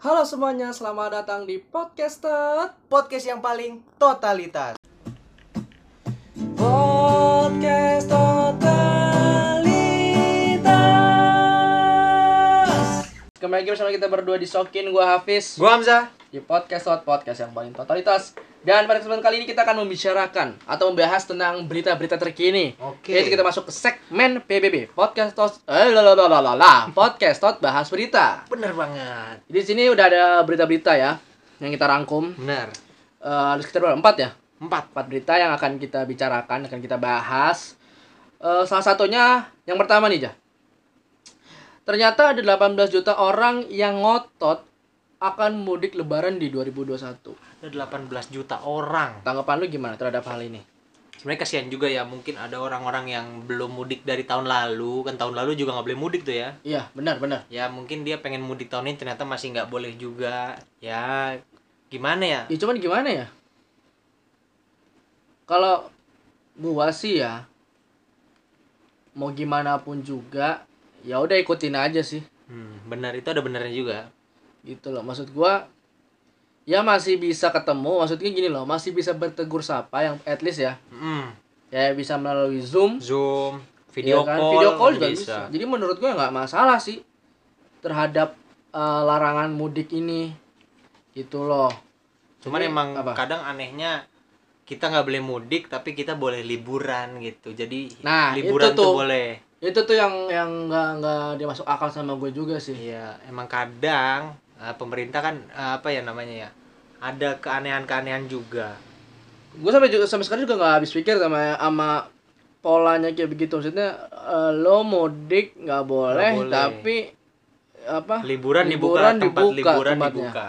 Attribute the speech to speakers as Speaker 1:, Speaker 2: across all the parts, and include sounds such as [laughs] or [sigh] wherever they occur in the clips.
Speaker 1: Halo semuanya, selamat datang di podcast Tot.
Speaker 2: podcast yang paling totalitas.
Speaker 1: Podcast Totalitas. Kembali lagi bersama kita berdua di Sokin, gua Hafiz
Speaker 2: Gua Hamzah.
Speaker 1: di podcast Tot, podcast yang paling totalitas. Dan pada kesempatan kali ini kita akan membicarakan atau membahas tentang berita-berita terkini.
Speaker 2: Oke.
Speaker 1: Yaitu kita masuk ke segmen PBB, podcast Tot, eh, lalalala, podcast Tot bahas berita.
Speaker 2: Bener banget.
Speaker 1: Di sini udah ada berita-berita ya yang kita rangkum.
Speaker 2: Bener.
Speaker 1: Eh, ada sekitar berapa? Empat ya?
Speaker 2: Empat.
Speaker 1: empat berita yang akan kita bicarakan, akan kita bahas. Eh, salah satunya yang pertama nih, Jah. Ternyata ada 18 juta orang yang ngotot akan mudik lebaran di 2021.
Speaker 2: Ada 18 juta orang.
Speaker 1: Tanggapan lu gimana terhadap hal ini?
Speaker 2: Sebenarnya kasihan juga ya, mungkin ada orang-orang yang belum mudik dari tahun lalu. Kan tahun lalu juga nggak boleh mudik tuh ya.
Speaker 1: Iya, benar, benar.
Speaker 2: Ya mungkin dia pengen mudik tahun ini ternyata masih nggak boleh juga. Ya gimana ya?
Speaker 1: Ya cuman gimana ya? Kalau gua sih ya mau gimana pun juga ya udah ikutin aja sih.
Speaker 2: Hmm, benar itu ada benernya juga.
Speaker 1: gitu loh maksud gua ya masih bisa ketemu maksudnya gini loh masih bisa bertegur sapa yang at least ya
Speaker 2: Hmm,
Speaker 1: ya bisa melalui zoom
Speaker 2: Zoom, video
Speaker 1: ya kan?
Speaker 2: call,
Speaker 1: video call juga bisa. jadi menurut gua nggak masalah sih terhadap eh, larangan mudik ini gitu loh
Speaker 2: Cuman
Speaker 1: Jadi,
Speaker 2: emang
Speaker 1: apa?
Speaker 2: kadang anehnya kita nggak boleh mudik tapi kita boleh liburan gitu. Jadi
Speaker 1: Nah,
Speaker 2: liburan
Speaker 1: itu tuh.
Speaker 2: boleh.
Speaker 1: itu tuh yang yang nggak nggak dia masuk akal sama gue juga sih
Speaker 2: Iya, emang kadang eh, pemerintah kan eh, apa ya namanya ya? Ada keanehan-keanehan juga.
Speaker 1: gue sampai juga sampai sekarang juga nggak habis pikir sama sama polanya kayak begitu maksudnya eh, lo mudik nggak boleh,
Speaker 2: boleh.
Speaker 1: tapi apa
Speaker 2: Liburan,
Speaker 1: Liburan
Speaker 2: dibuka, tempat
Speaker 1: dibuka
Speaker 2: liburan
Speaker 1: tempatnya.
Speaker 2: dibuka.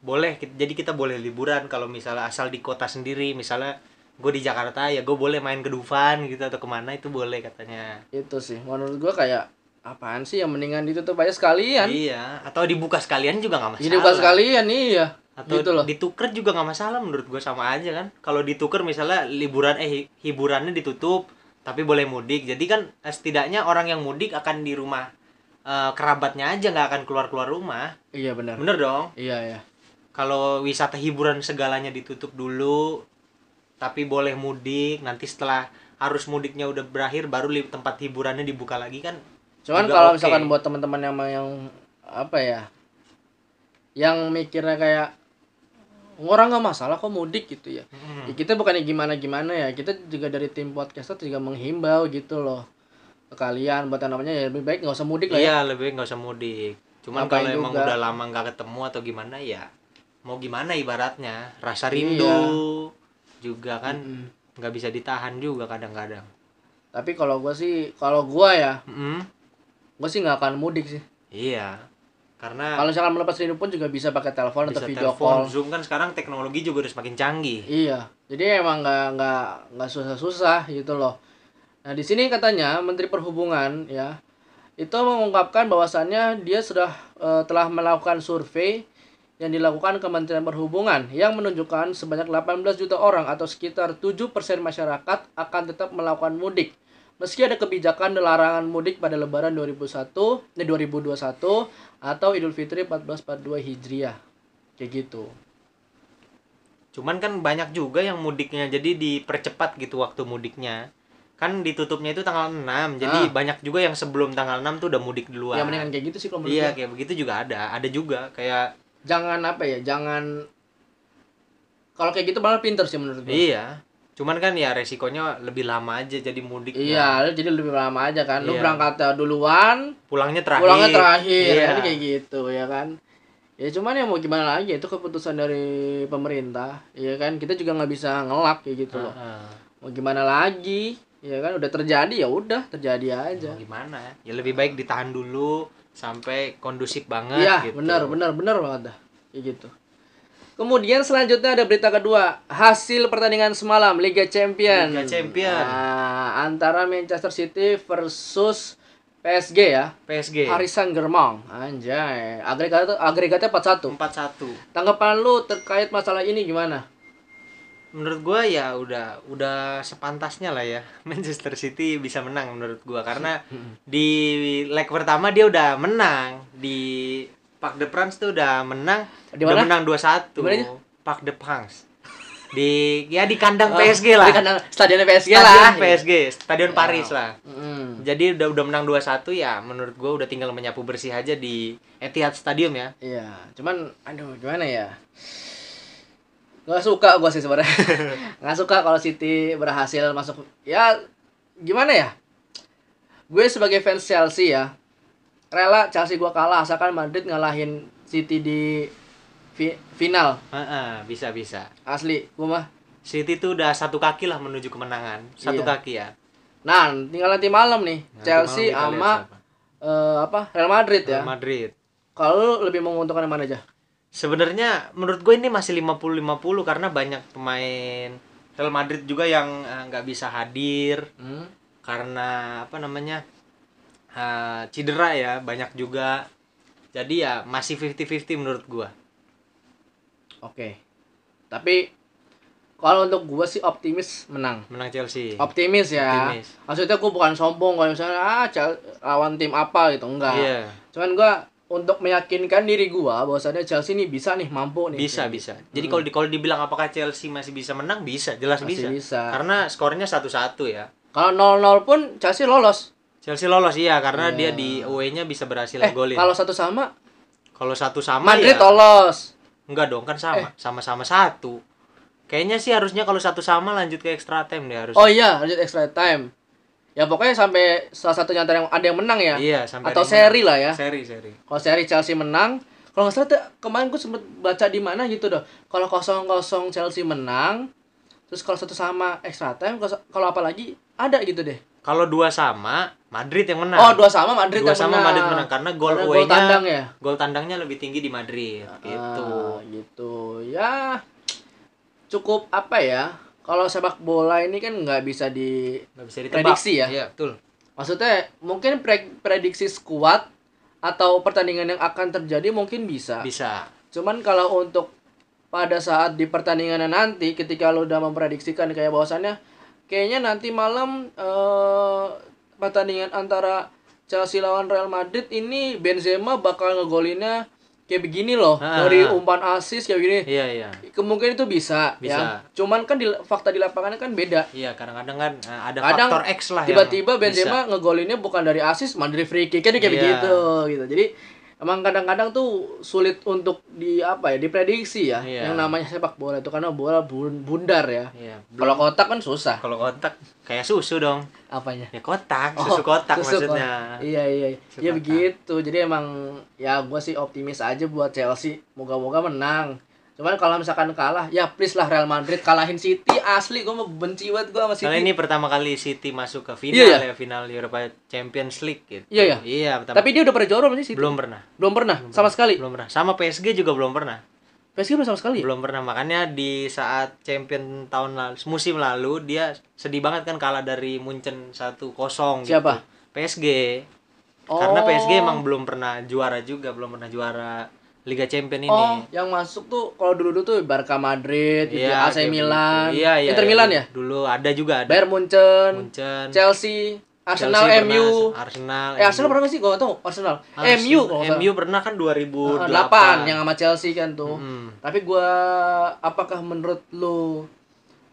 Speaker 2: Boleh, jadi kita boleh liburan kalau misalnya asal di kota sendiri, misalnya gue di Jakarta ya gue boleh main ke Dufan gitu atau ke mana itu boleh katanya.
Speaker 1: itu sih menurut gua kayak apaan sih yang mendingan ditutup aja sekalian?
Speaker 2: Iya, atau dibuka sekalian juga nggak masalah.
Speaker 1: jadi bukan sekalian iya.
Speaker 2: Atau
Speaker 1: gitu loh.
Speaker 2: dituker juga nggak masalah menurut gue sama aja kan. Kalau dituker misalnya liburan eh hi- hiburannya ditutup tapi boleh mudik. Jadi kan eh, setidaknya orang yang mudik akan di rumah eh, kerabatnya aja nggak akan keluar keluar rumah.
Speaker 1: Iya benar.
Speaker 2: Bener dong.
Speaker 1: Iya iya.
Speaker 2: Kalau wisata hiburan segalanya ditutup dulu tapi boleh mudik nanti setelah arus mudiknya udah berakhir baru tempat hiburannya dibuka lagi kan
Speaker 1: cuman kalau
Speaker 2: oke.
Speaker 1: misalkan buat teman-teman yang yang apa ya yang mikirnya kayak orang nggak masalah kok mudik gitu ya
Speaker 2: Hmm.
Speaker 1: Ya, kita bukannya gimana gimana ya kita juga dari tim podcast juga menghimbau gitu loh ke kalian buat yang namanya ya lebih baik nggak usah mudik lah ya
Speaker 2: Iya lebih nggak usah mudik. Cuman kalau emang
Speaker 1: juga.
Speaker 2: udah lama nggak ketemu atau gimana ya mau gimana ibaratnya rasa
Speaker 1: Iya.
Speaker 2: rindu juga kan nggak bisa ditahan juga kadang-kadang.
Speaker 1: tapi kalau gua sih kalau gua ya
Speaker 2: Mm-mm.
Speaker 1: Gua sih nggak akan mudik sih
Speaker 2: Iya karena
Speaker 1: kalau misalkan melepas rindu pun juga bisa pakai telepon atau video
Speaker 2: telepon
Speaker 1: call
Speaker 2: zoom kan sekarang teknologi juga udah semakin canggih.
Speaker 1: Iya, jadi emang nggak nggak nggak susah-susah gitu loh. Nah di sini katanya Menteri Perhubungan ya itu mengungkapkan bahwasannya dia sudah eh, telah melakukan survei yang dilakukan Kementerian Perhubungan yang menunjukkan sebanyak 18 juta orang atau sekitar 7% masyarakat akan tetap melakukan mudik. Meski ada kebijakan larangan mudik pada Lebaran 2001, eh, 2021 atau Idul Fitri 1442 Hijriah. Kayak gitu.
Speaker 2: Cuman kan banyak juga yang mudiknya jadi dipercepat gitu waktu mudiknya. Kan ditutupnya itu tanggal 6. Jadi
Speaker 1: Ah.
Speaker 2: banyak juga yang sebelum tanggal 6 tuh udah mudik duluan.
Speaker 1: Ya mendingan kayak gitu sih kalau menurut
Speaker 2: Iya, kayak begitu juga ada. Ada juga kayak
Speaker 1: jangan apa ya jangan kalau kayak gitu malah pinter sih menurut gue
Speaker 2: Iya. Cuman kan ya resikonya lebih lama aja jadi mudik.
Speaker 1: iya lu jadi lebih lama aja kan lu
Speaker 2: Iya.
Speaker 1: berangkat duluan
Speaker 2: Pulangnya terakhir.
Speaker 1: pulangnya terakhir
Speaker 2: Iya.
Speaker 1: kan kayak gitu ya kan ya cuman ya mau gimana lagi itu keputusan dari pemerintah ya kan kita juga nggak bisa ngelak kayak gitu loh
Speaker 2: Heeh.
Speaker 1: mau gimana lagi ya kan udah terjadi ya udah terjadi aja
Speaker 2: Mau gimana ya? Ya lebih baik ditahan dulu sampai kondusif banget
Speaker 1: iya
Speaker 2: gitu.
Speaker 1: benar benar benar banget dah kayak gitu Kemudian selanjutnya ada berita kedua, hasil pertandingan semalam Liga Champion.
Speaker 2: Liga Champion.
Speaker 1: Nah, antara Manchester City versus PSG ya.
Speaker 2: PSG
Speaker 1: Paris Saint-Germain. Anjay. Agregat agregatnya 4-1.
Speaker 2: 4-1.
Speaker 1: Tanggapan lu terkait masalah ini gimana?
Speaker 2: Menurut gua ya udah udah sepantasnya lah ya [laughs] Manchester City bisa menang menurut gua karena [laughs] di leg pertama dia udah menang di Park de France tuh udah menang
Speaker 1: Di
Speaker 2: udah menang 2-1
Speaker 1: Di mananya?
Speaker 2: Park de France. Di ya di kandang
Speaker 1: Oh,
Speaker 2: PSG lah
Speaker 1: di kandang stadionnya PSG
Speaker 2: stadion
Speaker 1: lah
Speaker 2: PSG stadion
Speaker 1: Ya.
Speaker 2: Paris lah.
Speaker 1: Mm,
Speaker 2: jadi udah udah menang 2-1 ya menurut gua udah tinggal menyapu bersih aja di Etihad Stadium ya.
Speaker 1: Iya cuman aduh gimana ya? Gak suka gue sih sebenarnya. [laughs] Nggak suka kalau City berhasil masuk. Ya gimana ya? Gue sebagai fans Chelsea ya rela Chelsea gue kalah asalkan Madrid ngalahin City di fi- final.
Speaker 2: Heeh, bisa bisa.
Speaker 1: Asli gue mah.
Speaker 2: City tuh udah satu kaki lah menuju kemenangan. Satu
Speaker 1: Iya.
Speaker 2: kaki ya.
Speaker 1: Nah tinggal nanti malam nih
Speaker 2: Nanti
Speaker 1: Chelsea
Speaker 2: malam
Speaker 1: sama eh, apa Real Madrid ya.
Speaker 2: Real Madrid.
Speaker 1: Kalau lebih menguntungkan yang mana aja
Speaker 2: sebenarnya menurut gue ini masih 50-50 karena banyak pemain Real Madrid juga yang eh, nggak bisa hadir.
Speaker 1: Hmm?
Speaker 2: karena apa namanya eh, cedera ya banyak juga jadi ya masih 50-50 menurut gua
Speaker 1: Oke. Tapi kalau untuk gue sih optimis menang.
Speaker 2: menang Chelsea
Speaker 1: Optimis ya.
Speaker 2: Optimis.
Speaker 1: Maksudnya gue bukan sombong kalau misalnya ah Chel- lawan tim apa gitu enggak.
Speaker 2: iya
Speaker 1: Cuman gue untuk meyakinkan diri gue bahwasannya Chelsea nih bisa nih mampu nih.
Speaker 2: bisa
Speaker 1: Kayak
Speaker 2: bisa
Speaker 1: gitu.
Speaker 2: jadi
Speaker 1: Hmm.
Speaker 2: kalau di kalau dibilang apakah Chelsea masih bisa menang bisa jelas
Speaker 1: Masih
Speaker 2: bisa.
Speaker 1: bisa.
Speaker 2: karena skornya satu-satu ya
Speaker 1: Kalau 0-0 pun Chelsea lolos.
Speaker 2: Chelsea lolos iya karena
Speaker 1: Iya.
Speaker 2: dia di away-nya bisa berhasil
Speaker 1: Eh,
Speaker 2: golin
Speaker 1: kalau satu sama
Speaker 2: kalau satu sama
Speaker 1: Madrid
Speaker 2: ya
Speaker 1: lolos.
Speaker 2: enggak dong kan sama
Speaker 1: Eh.
Speaker 2: sama-sama satu kayaknya sih harusnya kalau satu sama lanjut ke extra time deh harus
Speaker 1: Oh iya, lanjut extra time. Ya pokoknya sampai salah satunya antara yang ada yang menang ya.
Speaker 2: iya sampai
Speaker 1: Atau seri lah ya.
Speaker 2: menang. seri seri
Speaker 1: Kalau seri Chelsea menang, kalau nggak salah tuh, kemarin gue sempet baca di mana gitu doh. Kalau kosong kosong Chelsea menang, terus kalau satu sama extra time, kalau- kalau apa lagi ada gitu deh.
Speaker 2: Kalau dua sama Madrid yang menang
Speaker 1: Oh dua sama Madrid
Speaker 2: dua
Speaker 1: yang
Speaker 2: sama
Speaker 1: menang.
Speaker 2: Madrid menang karena gol
Speaker 1: Karena
Speaker 2: away-nya
Speaker 1: tandang ya.
Speaker 2: gol tandangnya lebih tinggi di Madrid gitu
Speaker 1: Ah, gitu. Ya cukup apa ya? Kalau sepak bola ini kan nggak bisa di
Speaker 2: nggak bisa ditebak
Speaker 1: Prediksi ya?
Speaker 2: iya betul
Speaker 1: maksudnya mungkin pre- prediksi skuad atau pertandingan yang akan terjadi mungkin bisa.
Speaker 2: bisa
Speaker 1: Cuman kalau untuk pada saat di pertandingan nanti ketika lo udah memprediksikan kayak bahwasannya kayaknya nanti malam eh, pertandingan antara Chelsea lawan Real Madrid ini Benzema bakal ngegolinnya kayak begini loh
Speaker 2: Ah.
Speaker 1: dari umpan asis kayak begini
Speaker 2: iya iya
Speaker 1: kemungkinan itu bisa,
Speaker 2: Bisa.
Speaker 1: ya cuman kan di fakta di lapangan kan beda
Speaker 2: iya kadang-kadang kan eh, ada
Speaker 1: Kadang
Speaker 2: faktor X lah
Speaker 1: tiba-tiba
Speaker 2: bisa.
Speaker 1: Benzema ngegolinnya bukan dari asis malah dari free kick kayak
Speaker 2: Iya.
Speaker 1: begitu gitu jadi emang kadang-kadang tuh sulit untuk di apa ya diprediksi ya
Speaker 2: Iya.
Speaker 1: yang namanya sepak bola itu. Karena bola bun- bundar ya.
Speaker 2: Iya
Speaker 1: kalau kotak kan susah.
Speaker 2: Kalau kotak kayak susu dong.
Speaker 1: Apanya?
Speaker 2: Ya kotak.
Speaker 1: Oh,
Speaker 2: susu kotak
Speaker 1: susu
Speaker 2: maksudnya.
Speaker 1: kotak. iya iya
Speaker 2: Susu
Speaker 1: ya
Speaker 2: kotak.
Speaker 1: begitu. Jadi emang ya gue sih optimis aja buat Chelsea. Moga-moga menang cuman kalau misalkan kalah ya please lah Real Madrid kalahin City asli gue mau benci banget gue sama City
Speaker 2: Soalnya ini pertama kali City masuk ke final
Speaker 1: Iya,
Speaker 2: ya, final Europa Champions League gitu.
Speaker 1: Iya, iya.
Speaker 2: Iya, pertama.
Speaker 1: tapi dia udah pernah juara belum sih City
Speaker 2: belum pernah.
Speaker 1: belum pernah sama sekali
Speaker 2: Belum pernah. Sama PSG juga belum pernah.
Speaker 1: PSG belum sama sekali
Speaker 2: Belum pernah. Makanya di saat champion tahun lalu, musim lalu dia sedih banget kan kalah dari Munchen 1-0 gitu.
Speaker 1: Siapa?
Speaker 2: PSG.
Speaker 1: Oh.
Speaker 2: Karena PSG emang belum pernah juara juga, belum pernah juara Liga Champion ini.
Speaker 1: Oh, yang masuk tuh kalau dulu-dulu tuh Barca Madrid, gitu ya, AC
Speaker 2: kayak
Speaker 1: Milan.
Speaker 2: Iya, iya.
Speaker 1: Inter
Speaker 2: iya.
Speaker 1: Milan ya,
Speaker 2: Dulu ada juga ada.
Speaker 1: Bayern Munchen,
Speaker 2: Munchen.
Speaker 1: Chelsea, Arsenal,
Speaker 2: Chelsea
Speaker 1: MU.
Speaker 2: pernah, Arsenal.
Speaker 1: Eh Arsenal pernah sih? Gue gak tau. Arsenal.
Speaker 2: Arsenal.
Speaker 1: MU kalau
Speaker 2: MU pernah kan 2008.
Speaker 1: salah. 8 yang sama Chelsea kan tuh.
Speaker 2: Hmm.
Speaker 1: Tapi gua apakah menurut lu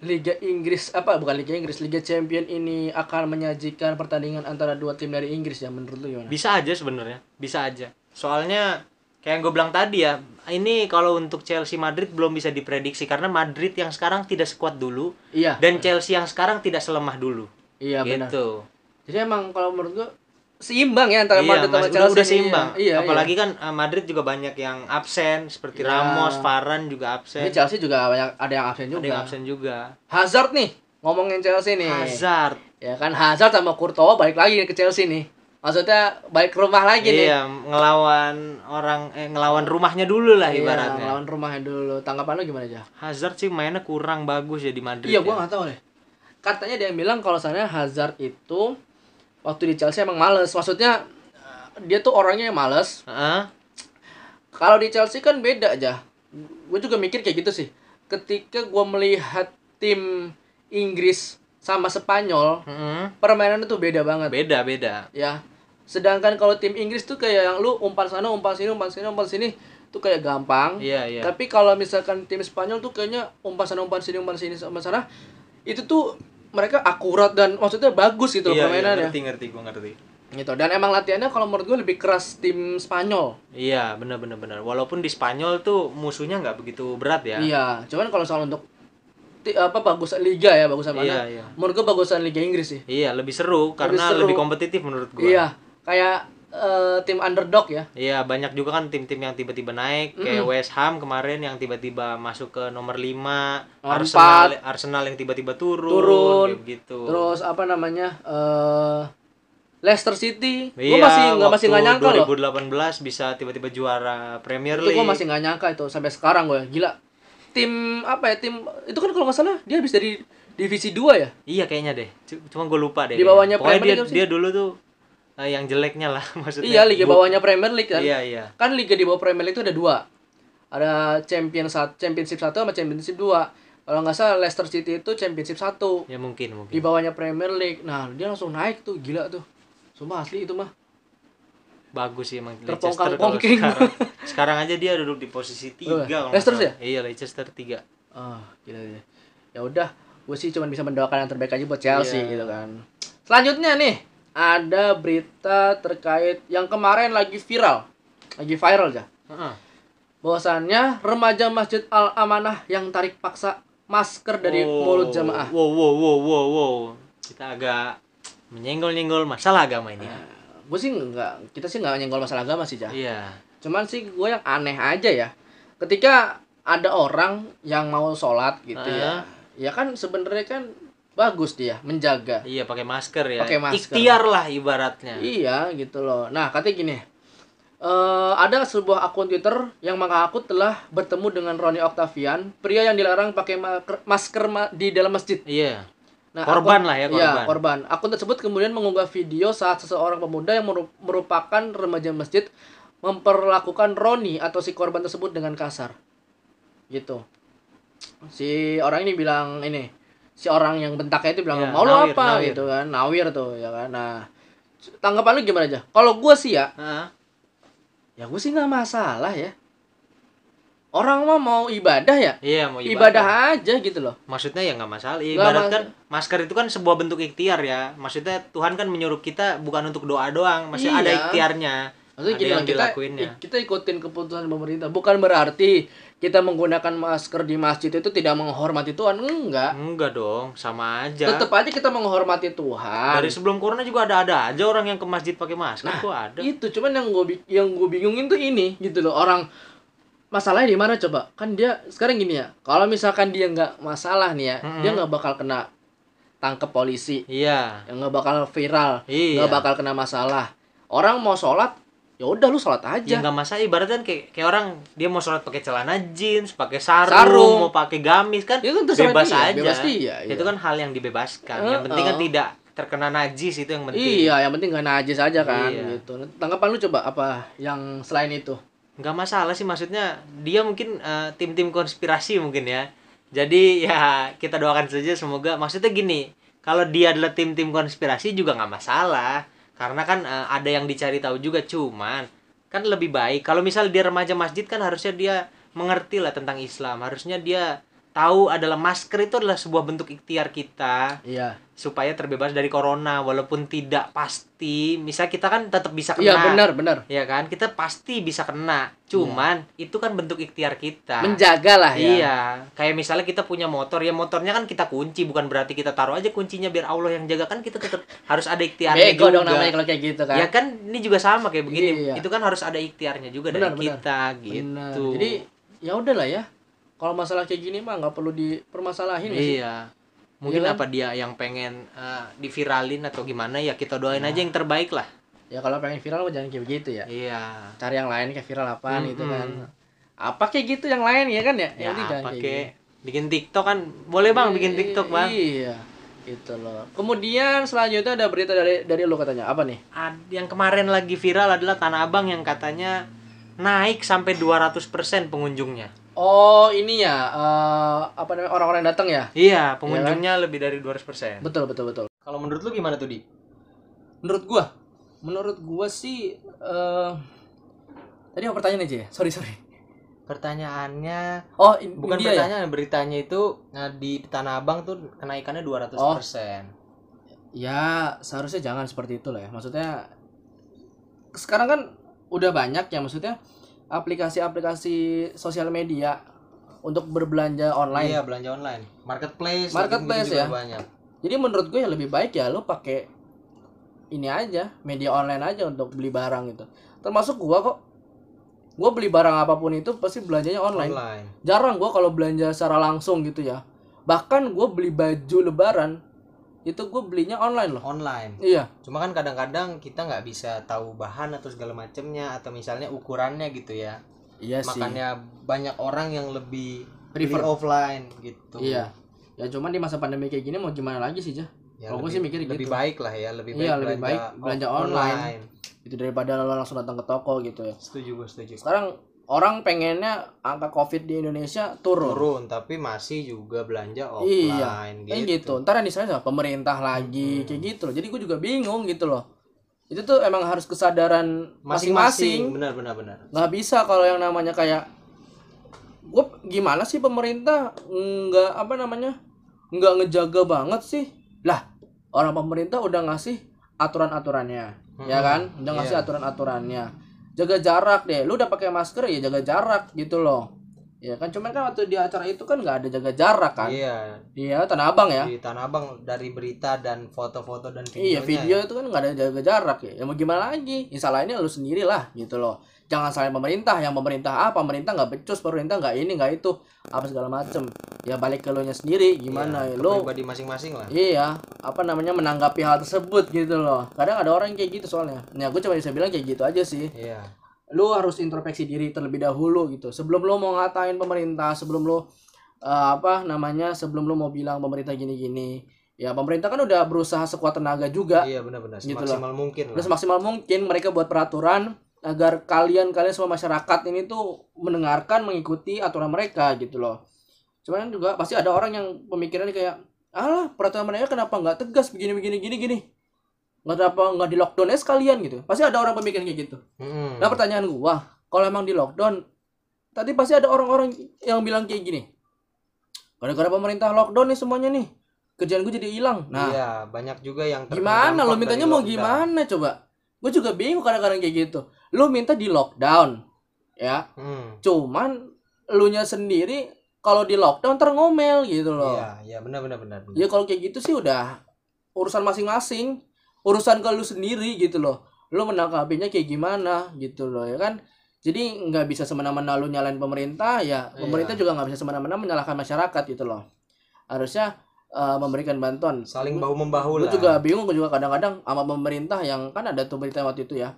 Speaker 1: Liga Inggris apa bukan Liga Inggris Liga Champion ini akan menyajikan pertandingan antara dua tim dari Inggris ya menurut lu gimana?
Speaker 2: Bisa aja sebenarnya, bisa aja. Soalnya kayak yang gue bilang tadi ya, ini kalau untuk Chelsea Madrid belum bisa diprediksi karena Madrid yang sekarang tidak sekuat dulu
Speaker 1: Iya.
Speaker 2: dan Chelsea yang sekarang tidak selemah dulu.
Speaker 1: Iya benar.
Speaker 2: gitu.
Speaker 1: Jadi emang kalau menurut gua seimbang ya antara
Speaker 2: Iya,
Speaker 1: Madrid sama Chelsea.
Speaker 2: udah, udah
Speaker 1: nih.
Speaker 2: seimbang.
Speaker 1: Iya,
Speaker 2: Apalagi kan eh, Madrid juga banyak yang absen seperti
Speaker 1: Iya.
Speaker 2: Ramos, Varane juga
Speaker 1: Ini
Speaker 2: absen.
Speaker 1: Chelsea juga banyak ada yang absen juga.
Speaker 2: Ada yang absen juga.
Speaker 1: Hazard nih, ngomongin Chelsea nih.
Speaker 2: Hazard.
Speaker 1: Ya kan Hazard sama Courtois balik lagi ke Chelsea nih. Maksudnya balik ke rumah lagi nih.
Speaker 2: Iya, ngelawan orang eh ngelawan rumahnya dulu lah
Speaker 1: Iya,
Speaker 2: ibaratnya.
Speaker 1: lawan rumahnya dulu. Tanggapan lu gimana aja?
Speaker 2: Hazard sih mainnya kurang bagus ya di Madrid.
Speaker 1: Iya,
Speaker 2: ya.
Speaker 1: gua nggak tahu deh. Katanya dia bilang kalau sana Hazard itu waktu di Chelsea emang males. Maksudnya eh, dia tuh orangnya yang males.
Speaker 2: Heeh.
Speaker 1: Kalau di Chelsea kan beda aja. Gue juga mikir kayak gitu sih. Ketika gua melihat tim Inggris sama Spanyol,
Speaker 2: Heeh.
Speaker 1: permainannya tuh beda banget.
Speaker 2: Beda, beda.
Speaker 1: ya Sedangkan kalau tim Inggris tuh kayak yang lu umpan sana, umpan sini, umpan sini, umpan sini tuh kayak gampang.
Speaker 2: Iya, iya.
Speaker 1: Tapi kalau misalkan tim Spanyol tuh kayaknya umpan sana, umpan sini, umpan sini, umpan sana itu tuh mereka akurat dan maksudnya bagus gitu
Speaker 2: Iya, iya,
Speaker 1: permainannya.
Speaker 2: ngerti ngerti gua ngerti.
Speaker 1: Gitu. Dan emang latihannya kalau menurut gue lebih keras tim Spanyol.
Speaker 2: Iya, benar benar benar. Walaupun di Spanyol tuh musuhnya nggak begitu berat ya.
Speaker 1: Iya, cuman kalau soal untuk apa bagusan liga ya, bagusan mana?
Speaker 2: Iya, iya.
Speaker 1: Menurut gue bagusan Liga Inggris sih.
Speaker 2: Iya, lebih seru karena
Speaker 1: seru.
Speaker 2: lebih kompetitif menurut gua.
Speaker 1: Iya, kayak eh, tim underdog ya.
Speaker 2: Iya, banyak juga kan tim-tim yang tiba-tiba naik kayak West Ham kemarin yang tiba-tiba masuk ke nomor 5,
Speaker 1: Nomor
Speaker 2: Arsenal Arsenal yang tiba-tiba turun,
Speaker 1: Turun.
Speaker 2: gitu.
Speaker 1: Terus apa namanya? eh Leicester City.
Speaker 2: Iya,
Speaker 1: gue masih nggak masih nggak nyangka loh.
Speaker 2: 2018 bisa tiba-tiba juara Premier
Speaker 1: Itu
Speaker 2: League.
Speaker 1: gue masih nggak nyangka itu sampai sekarang gue. Gila. Tim apa ya? Tim itu kan kalau nggak salah dia habis dari divisi 2 ya.
Speaker 2: Iya kayaknya deh. Cuma gue lupa deh.
Speaker 1: Di bawahnya Premier
Speaker 2: dia
Speaker 1: League sih?
Speaker 2: dia dulu tuh eh, yang jeleknya lah [laughs] maksudnya.
Speaker 1: Iya, liga bawahnya Premier League kan.
Speaker 2: Iya, iya.
Speaker 1: Kan liga di bawah Premier League itu ada dua. Ada Champion satu, Championship 1 sama Championship 2. Kalau nggak salah Leicester City itu Championship 1
Speaker 2: Ya mungkin mungkin.
Speaker 1: di bawahnya Premier League. Nah, dia langsung naik tuh, gila tuh. Sumpah asli itu mah.
Speaker 2: Bagus sih emang Leicester kalau sekarang. [laughs] sekarang aja dia duduk di posisi 3
Speaker 1: Oh,
Speaker 2: kalau nggak
Speaker 1: Leicester ya?
Speaker 2: Iya, Leicester 3.
Speaker 1: Ah, gila ya. Ya udah, gue sih cuma bisa mendoakan yang terbaik aja buat Chelsea
Speaker 2: Iya.
Speaker 1: gitu kan. Selanjutnya nih, ada berita terkait yang kemarin lagi viral. Lagi viral aja.
Speaker 2: Heeh.
Speaker 1: Bahwasannya remaja Masjid Al Amanah yang tarik paksa masker dari
Speaker 2: Oh,
Speaker 1: mulut jamaah.
Speaker 2: Wow, wow, wow, wow, wow. Kita agak menyenggol-nyenggol masalah agama ini. ya.
Speaker 1: gue sih nggak, kita sih nggak nyenggol masalah agama sih, Jah.
Speaker 2: Iya.
Speaker 1: Cuman sih gue yang aneh aja ya. Ketika ada orang yang mau sholat gitu ya. Ya kan sebenarnya kan bagus dia menjaga.
Speaker 2: Iya, pakai masker ya.
Speaker 1: Pakai masker.
Speaker 2: Ikhtiar lah ibaratnya.
Speaker 1: Iya gitu loh. Nah katanya gini, eh ada sebuah akun Twitter yang mengaku telah bertemu dengan Roni Octavian, pria yang dilarang pakai ma- masker ma- di dalam masjid.
Speaker 2: Iya.
Speaker 1: Nah,
Speaker 2: Korban
Speaker 1: akun-
Speaker 2: lah ya,
Speaker 1: Iya,
Speaker 2: korban.
Speaker 1: korban. Akun tersebut kemudian mengunggah video saat seseorang pemuda yang meru- merupakan remaja masjid memperlakukan Roni atau si korban tersebut dengan kasar. Gitu. Si orang ini bilang ini, si orang yang bentaknya itu bilang
Speaker 2: Iya,
Speaker 1: mau
Speaker 2: nawir,
Speaker 1: apa
Speaker 2: nawir.
Speaker 1: gitu kan, nawir tuh ya kan. Nah, tanggapan lu gimana aja? Kalau gua sih ya,
Speaker 2: Heeh.
Speaker 1: ya gue sih nggak masalah ya. Orang mah mau ibadah ya,
Speaker 2: Iya, mau
Speaker 1: ibadah, aja gitu loh.
Speaker 2: Maksudnya ya nggak masalah. Ibarat kan masker itu kan sebuah bentuk ikhtiar ya. Maksudnya Tuhan kan menyuruh kita bukan untuk doa doang, masih ada
Speaker 1: Iya.
Speaker 2: ikhtiarnya.
Speaker 1: Maksudnya
Speaker 2: Ada
Speaker 1: gini
Speaker 2: yang
Speaker 1: kita,
Speaker 2: dilakuinnya.
Speaker 1: kita ikutin keputusan pemerintah. Bukan berarti kita menggunakan masker di masjid itu tidak menghormati Tuhan. Enggak.
Speaker 2: Enggak dong, sama aja.
Speaker 1: Tetap aja kita menghormati Tuhan.
Speaker 2: Dari sebelum corona juga ada-ada aja orang yang ke masjid pakai masker
Speaker 1: Nah,
Speaker 2: kok ada.
Speaker 1: Itu cuman yang gue yang gue bingungin tuh ini gitu loh. Orang masalahnya di mana coba? Kan dia sekarang gini ya. Kalau misalkan dia nggak masalah nih ya,
Speaker 2: Mm-mm.
Speaker 1: dia nggak bakal kena tangkep polisi.
Speaker 2: Iya.
Speaker 1: Yang nggak bakal viral.
Speaker 2: Iya.
Speaker 1: Nggak bakal kena masalah. Orang mau sholat, ya udah lu sholat
Speaker 2: Ya
Speaker 1: aja.
Speaker 2: nggak masalah ibaratnya kan kayak kayak orang dia mau sholat pakai celana jeans, pakai sarung,
Speaker 1: Sarung.
Speaker 2: mau pakai gamis kan
Speaker 1: Itu kan
Speaker 2: bebas
Speaker 1: dia,
Speaker 2: aja.
Speaker 1: bebas dia, iya.
Speaker 2: Itu kan hal yang dibebaskan. yang
Speaker 1: Eh,
Speaker 2: penting kan
Speaker 1: eh.
Speaker 2: tidak terkena najis itu yang penting.
Speaker 1: Iya, yang penting gak najis aja kan
Speaker 2: Iya.
Speaker 1: gitu. Tanggapan lu coba apa yang selain itu?
Speaker 2: nggak masalah sih maksudnya dia mungkin eh, tim-tim konspirasi mungkin ya jadi [laughs] ya kita doakan saja semoga maksudnya gini kalau dia adalah tim-tim konspirasi juga nggak masalah karena kan eh, ada yang dicari tahu juga cuman kan lebih baik. Kalau misal dia remaja masjid kan harusnya dia mengerti lah tentang Islam. Harusnya dia tahu adalah masker itu adalah sebuah bentuk ikhtiar kita
Speaker 1: Iya.
Speaker 2: supaya terbebas dari corona walaupun tidak pasti misal kita kan tetap bisa kena
Speaker 1: Iya, benar, benar.
Speaker 2: ya kan kita pasti bisa kena cuman itu kan bentuk ikhtiar kita
Speaker 1: Menjaga lah ya.
Speaker 2: iya kayak misalnya kita punya motor ya motornya kan kita kunci bukan berarti kita taruh aja kuncinya biar Allah yang jaga kan kita tetap harus ada ikhtiarnya
Speaker 1: Bego
Speaker 2: juga
Speaker 1: dong namanya kalau kayak gitu kan.
Speaker 2: ya kan ini juga sama kayak begini
Speaker 1: Iya.
Speaker 2: itu kan harus ada ikhtiarnya juga
Speaker 1: Benar,
Speaker 2: dari
Speaker 1: benar.
Speaker 2: kita
Speaker 1: Benar.
Speaker 2: gitu
Speaker 1: Jadi ya udahlah ya. Kalau masalah kayak gini mah nggak perlu dipermasalahin nggak sih.
Speaker 2: iya mungkin
Speaker 1: Iya kan?
Speaker 2: apa dia yang pengen eh, diviralin atau gimana ya kita doain aja yang terbaik lah
Speaker 1: Ya kalau pengen viral jangan kayak begitu ya.
Speaker 2: iya
Speaker 1: Cari yang lain kayak viral apaan gitu kan.
Speaker 2: Mm-mm.
Speaker 1: Apa kayak gitu yang lain ya kan ya?
Speaker 2: ya
Speaker 1: jangan kayak
Speaker 2: pakai
Speaker 1: gitu.
Speaker 2: bikin TikTok kan boleh bang bikin TikTok bang
Speaker 1: Iya. Gitu loh. Kemudian selanjutnya ada berita dari dari lu katanya. Apa nih?
Speaker 2: Ad- yang kemarin lagi viral adalah Tanah Abang yang katanya naik sampai 200% pengunjungnya.
Speaker 1: Oh, ini ya eh, apa namanya orang-orang yang datang ya?
Speaker 2: Iya, pengunjungnya lebih dari 200%.
Speaker 1: Betul, betul, betul.
Speaker 2: Kalau menurut lu gimana tuh, Di?
Speaker 1: Menurut gua menurut gua sih eh tadi apa pertanyaan aja ya sorry sorry
Speaker 2: Pertanyaannya
Speaker 1: oh in-
Speaker 2: bukan
Speaker 1: India ya
Speaker 2: pertanyaan, beritanya itu nah, di Tanah Abang tuh kenaikannya 200%.
Speaker 1: Oh. ya seharusnya jangan seperti itu lah ya maksudnya sekarang kan udah banyak ya maksudnya aplikasi-aplikasi sosial media untuk berbelanja online
Speaker 2: Iya, belanja online. Marketplace,
Speaker 1: Marketplace
Speaker 2: gitu
Speaker 1: ya.
Speaker 2: banyak.
Speaker 1: jadi menurut gue ya lebih baik ya lo pakai ini aja media online aja untuk beli barang gitu termasuk gua kok gua beli barang apa pun itu pasti belanjanya online
Speaker 2: Online.
Speaker 1: jarang gua kalau belanja secara langsung gitu ya bahkan gua beli baju lebaran itu gue belinya online loh
Speaker 2: Online.
Speaker 1: iya
Speaker 2: Cuma kan kadang-kadang kita nggak bisa tahu bahan atau segala macamnya atau misalnya ukurannya gitu ya.
Speaker 1: iya sih
Speaker 2: Makanya banyak orang yang lebih
Speaker 1: Prefer.
Speaker 2: offline gitu.
Speaker 1: iya ya cuman di masa pandemi kayak gini mau gimana lagi sih jah
Speaker 2: Ya,
Speaker 1: Kalau
Speaker 2: lebih-
Speaker 1: sih mikir
Speaker 2: lebih
Speaker 1: gitu.
Speaker 2: baik lah ya, lebih baik
Speaker 1: Iya, lebih
Speaker 2: belanja,
Speaker 1: baik belanja
Speaker 2: off-
Speaker 1: online. itu daripada lo langsung datang ke toko gitu ya
Speaker 2: Setuju gue setuju.
Speaker 1: sekarang orang pengennya angka covid di Indonesia turun,
Speaker 2: Turun tapi masih juga belanja
Speaker 1: Iya,
Speaker 2: offline
Speaker 1: kayak gitu. Ntar yang di sana pemerintah lagi kayak gitu loh. Jadi gue juga bingung gitu loh. Itu tuh emang harus kesadaran masing-masing.
Speaker 2: Benar benar benar.
Speaker 1: Nggak bisa kalau yang namanya kayak gue gimana sih pemerintah nggak apa namanya nggak ngejaga banget sih lah orang pemerintah udah ngasih aturan-aturannya ya
Speaker 2: Mm-mm,
Speaker 1: kan udah ngasih
Speaker 2: iya.
Speaker 1: aturan-aturannya jaga jarak deh lu udah pakai masker ya jaga jarak gitu loh ya kan cuman kan waktu di acara itu kan nggak ada jaga jarak kan
Speaker 2: Iya,
Speaker 1: iya tanah abang ya
Speaker 2: di Tanah Abang dari berita dan foto-foto dan videonya.
Speaker 1: Iya video itu kan nggak ada jaga jarak ya. Ya mau gimana lagi? Ya salahnya lu sendiri lah gitu loh. Jangan salahin pemerintah. Yang pemerintah ah pemerintah nggak becus, pemerintah nggak ini nggak itu apa segala macem. Ya balik ke lu nya sendiri gimana ya lu.
Speaker 2: pribadi masing-masing lah.
Speaker 1: Iya, apa namanya menanggapi hal tersebut gitu loh. Kadang ada orang kayak gitu soalnya. Nah, gue cuma bisa bilang kayak gitu aja sih.
Speaker 2: Iya.
Speaker 1: Lu harus introspeksi diri terlebih dahulu gitu. Sebelum lu mau ngatain pemerintah, sebelum lu eh, apa namanya, sebelum lu mau bilang pemerintah gini-gini. Ya pemerintah kan udah berusaha sekuat tenaga juga
Speaker 2: Iya benar-benar
Speaker 1: Gitu
Speaker 2: semaksimal mungkin
Speaker 1: udah
Speaker 2: lah.
Speaker 1: semaksimal mungkin mereka buat peraturan agar kalian kalian semua masyarakat ini tuh mendengarkan mengikuti aturan mereka gitu loh. Cuman juga pasti ada orang yang pemikirannya kayak alah peraturan mereka kenapa nggak tegas? Begini begini gini gini. Nggak kenapa nggak di lockdown aja sekalian gitu? Pasti ada orang pemikiran kayak gitu.
Speaker 2: Mm-mm.
Speaker 1: nah pertanyaan gua kalau emang di lockdown tadi pasti ada orang-orang yang bilang kayak gini gara-gara pemerintah lockdown nih semuanya nih kerjaan gue jadi hilang. Nah
Speaker 2: Iya, banyak juga yang
Speaker 1: gimana lo mintanya mau
Speaker 2: lockdown.
Speaker 1: gimana coba? Gue juga bingung kadang-kadang kayak gitu lo minta di lockdown ya
Speaker 2: Hmm.
Speaker 1: cuman lu nya sendiri kalau di lockdown terngomel gitu loh
Speaker 2: Iya, iya benar benar benar.
Speaker 1: ya kalau kayak gitu sih udah urusan masing-masing urusan ke lu sendiri gitu loh lu menanggapinya kayak gimana gitu loh ya kan jadi nggak bisa semena-mena lu nyalain pemerintah ya
Speaker 2: Iya.
Speaker 1: pemerintah juga nggak bisa semena-mena menyalahkan masyarakat gitu loh harusnya eh, memberikan bantuan
Speaker 2: Saling bahu membahu
Speaker 1: gue
Speaker 2: lah.
Speaker 1: juga bingung gue juga kadang-kadang sama pemerintah yang kan ada tuh berita waktu itu ya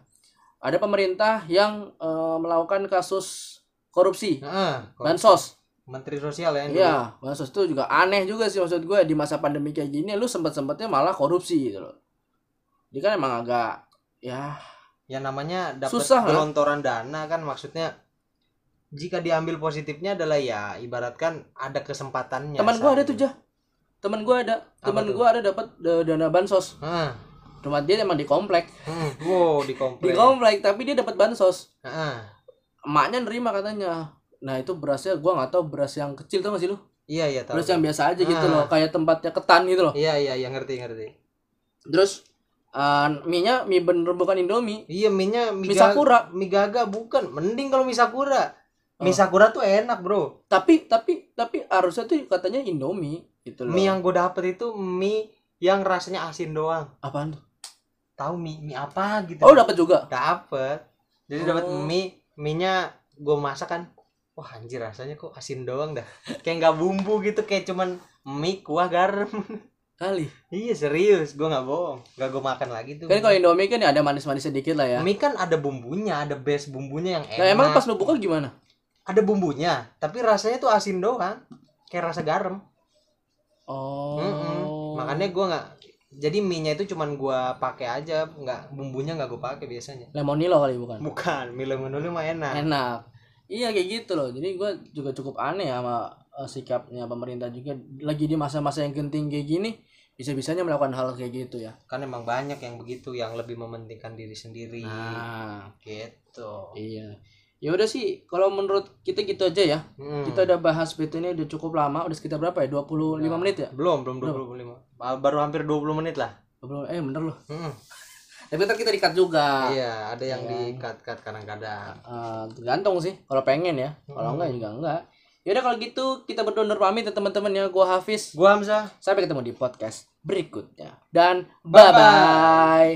Speaker 1: ada pemerintah yang eh, melakukan kasus korupsi
Speaker 2: kok-
Speaker 1: bansos
Speaker 2: Menteri Sosial ya.
Speaker 1: iya bansos itu juga aneh juga sih maksud gue di masa pandemi kayak gini lu sempat sempatnya malah korupsi gitu loh dia kan emang agak ya
Speaker 2: Ya namanya dapat
Speaker 1: Susah, kan?
Speaker 2: gelontoran dana kan maksudnya jika diambil positifnya adalah ya ibaratkan ada kesempatannya.
Speaker 1: teman gue ada tuh jah teman gue ada teman gue ada dapat eh, dana bansos. Cuma dia emang di komplek
Speaker 2: Hmm. Wow, di
Speaker 1: di
Speaker 2: komplek.
Speaker 1: komplek tapi dia dapat bansos
Speaker 2: Heeh.
Speaker 1: emaknya nerima katanya nah itu berasnya gue nggak tahu beras yang kecil tuh masih lu
Speaker 2: Iya, iya tahu.
Speaker 1: beras yang biasa aja gitu
Speaker 2: Ah.
Speaker 1: loh kayak tempatnya ketan gitu loh
Speaker 2: Iya, iya, iya ngerti, ngerti.
Speaker 1: terus uh, mie-nya mie bener bukan indomie
Speaker 2: Iya, mie-nya mie,
Speaker 1: mie sakura
Speaker 2: mie gaga bukan. Mending kalau mie sakura. Mie
Speaker 1: Oh.
Speaker 2: sakura tuh enak, Bro.
Speaker 1: tapi tapi tapi harusnya tuh katanya indomie gitu loh
Speaker 2: Mie yang gue dapet itu mie yang rasanya asin doang.
Speaker 1: apaan tuh
Speaker 2: Tahu mie mie apa gitu?
Speaker 1: oh dapat juga
Speaker 2: dapet. Jadi dapat
Speaker 1: Oh.
Speaker 2: mie, mie-nya gue masak kan. Wah anjir rasanya kok asin doang dah. Kayak nggak bumbu gitu, kayak cuman mie, kuah, garam. [laughs]
Speaker 1: kali
Speaker 2: iya serius, gue nggak bohong. Gak gue makan lagi tuh.
Speaker 1: kan kalau indomie kan ya ada manis-manis sedikit lah ya
Speaker 2: Mie kan ada bumbunya, ada base bumbunya yang enak.
Speaker 1: nah emang pas lu buka gimana
Speaker 2: ada bumbunya, tapi rasanya tuh asin doang. Kayak rasa garam.
Speaker 1: oh
Speaker 2: Mm-mm. Makanya gue nggak. Jadi mie-nya itu cuman gue pakai aja, nggak bumbunya nggak gue pakai biasanya.
Speaker 1: lemonilo kali bukan?
Speaker 2: Bukan, mie lemon dulu mah enak.
Speaker 1: enak. Iya kayak gitu loh. Jadi gue juga cukup aneh sama eh, sikapnya pemerintah juga. Lagi di masa-masa yang genting kayak gini bisa-bisanya melakukan hal kayak gitu ya.
Speaker 2: Kan emang banyak yang begitu yang lebih mementingkan diri sendiri.
Speaker 1: Nah.
Speaker 2: Gitu.
Speaker 1: Iya ya udah sih kalau menurut kita gitu aja ya.
Speaker 2: Hmm.
Speaker 1: kita udah bahas PT ini udah cukup lama udah sekitar berapa ya? 25
Speaker 2: Nah.
Speaker 1: menit ya?
Speaker 2: Belum belum 25 Ah, baru hampir 20 menit lah.
Speaker 1: 20 eh bener loh.
Speaker 2: Hmm. [laughs]
Speaker 1: tapi ntar kita dikat juga.
Speaker 2: Iya ada yang di cut cut kadang-kadang.
Speaker 1: Eh, tergantung sih kalau pengen ya. Kalau
Speaker 2: Hmm.
Speaker 1: enggak juga enggak. Yaudah kalau gitu kita berdua undur pamit ya teman-teman ya. Gua Hafiz.
Speaker 2: Gua Hamzah.
Speaker 1: Sampai ketemu di podcast berikutnya. Dan bye bye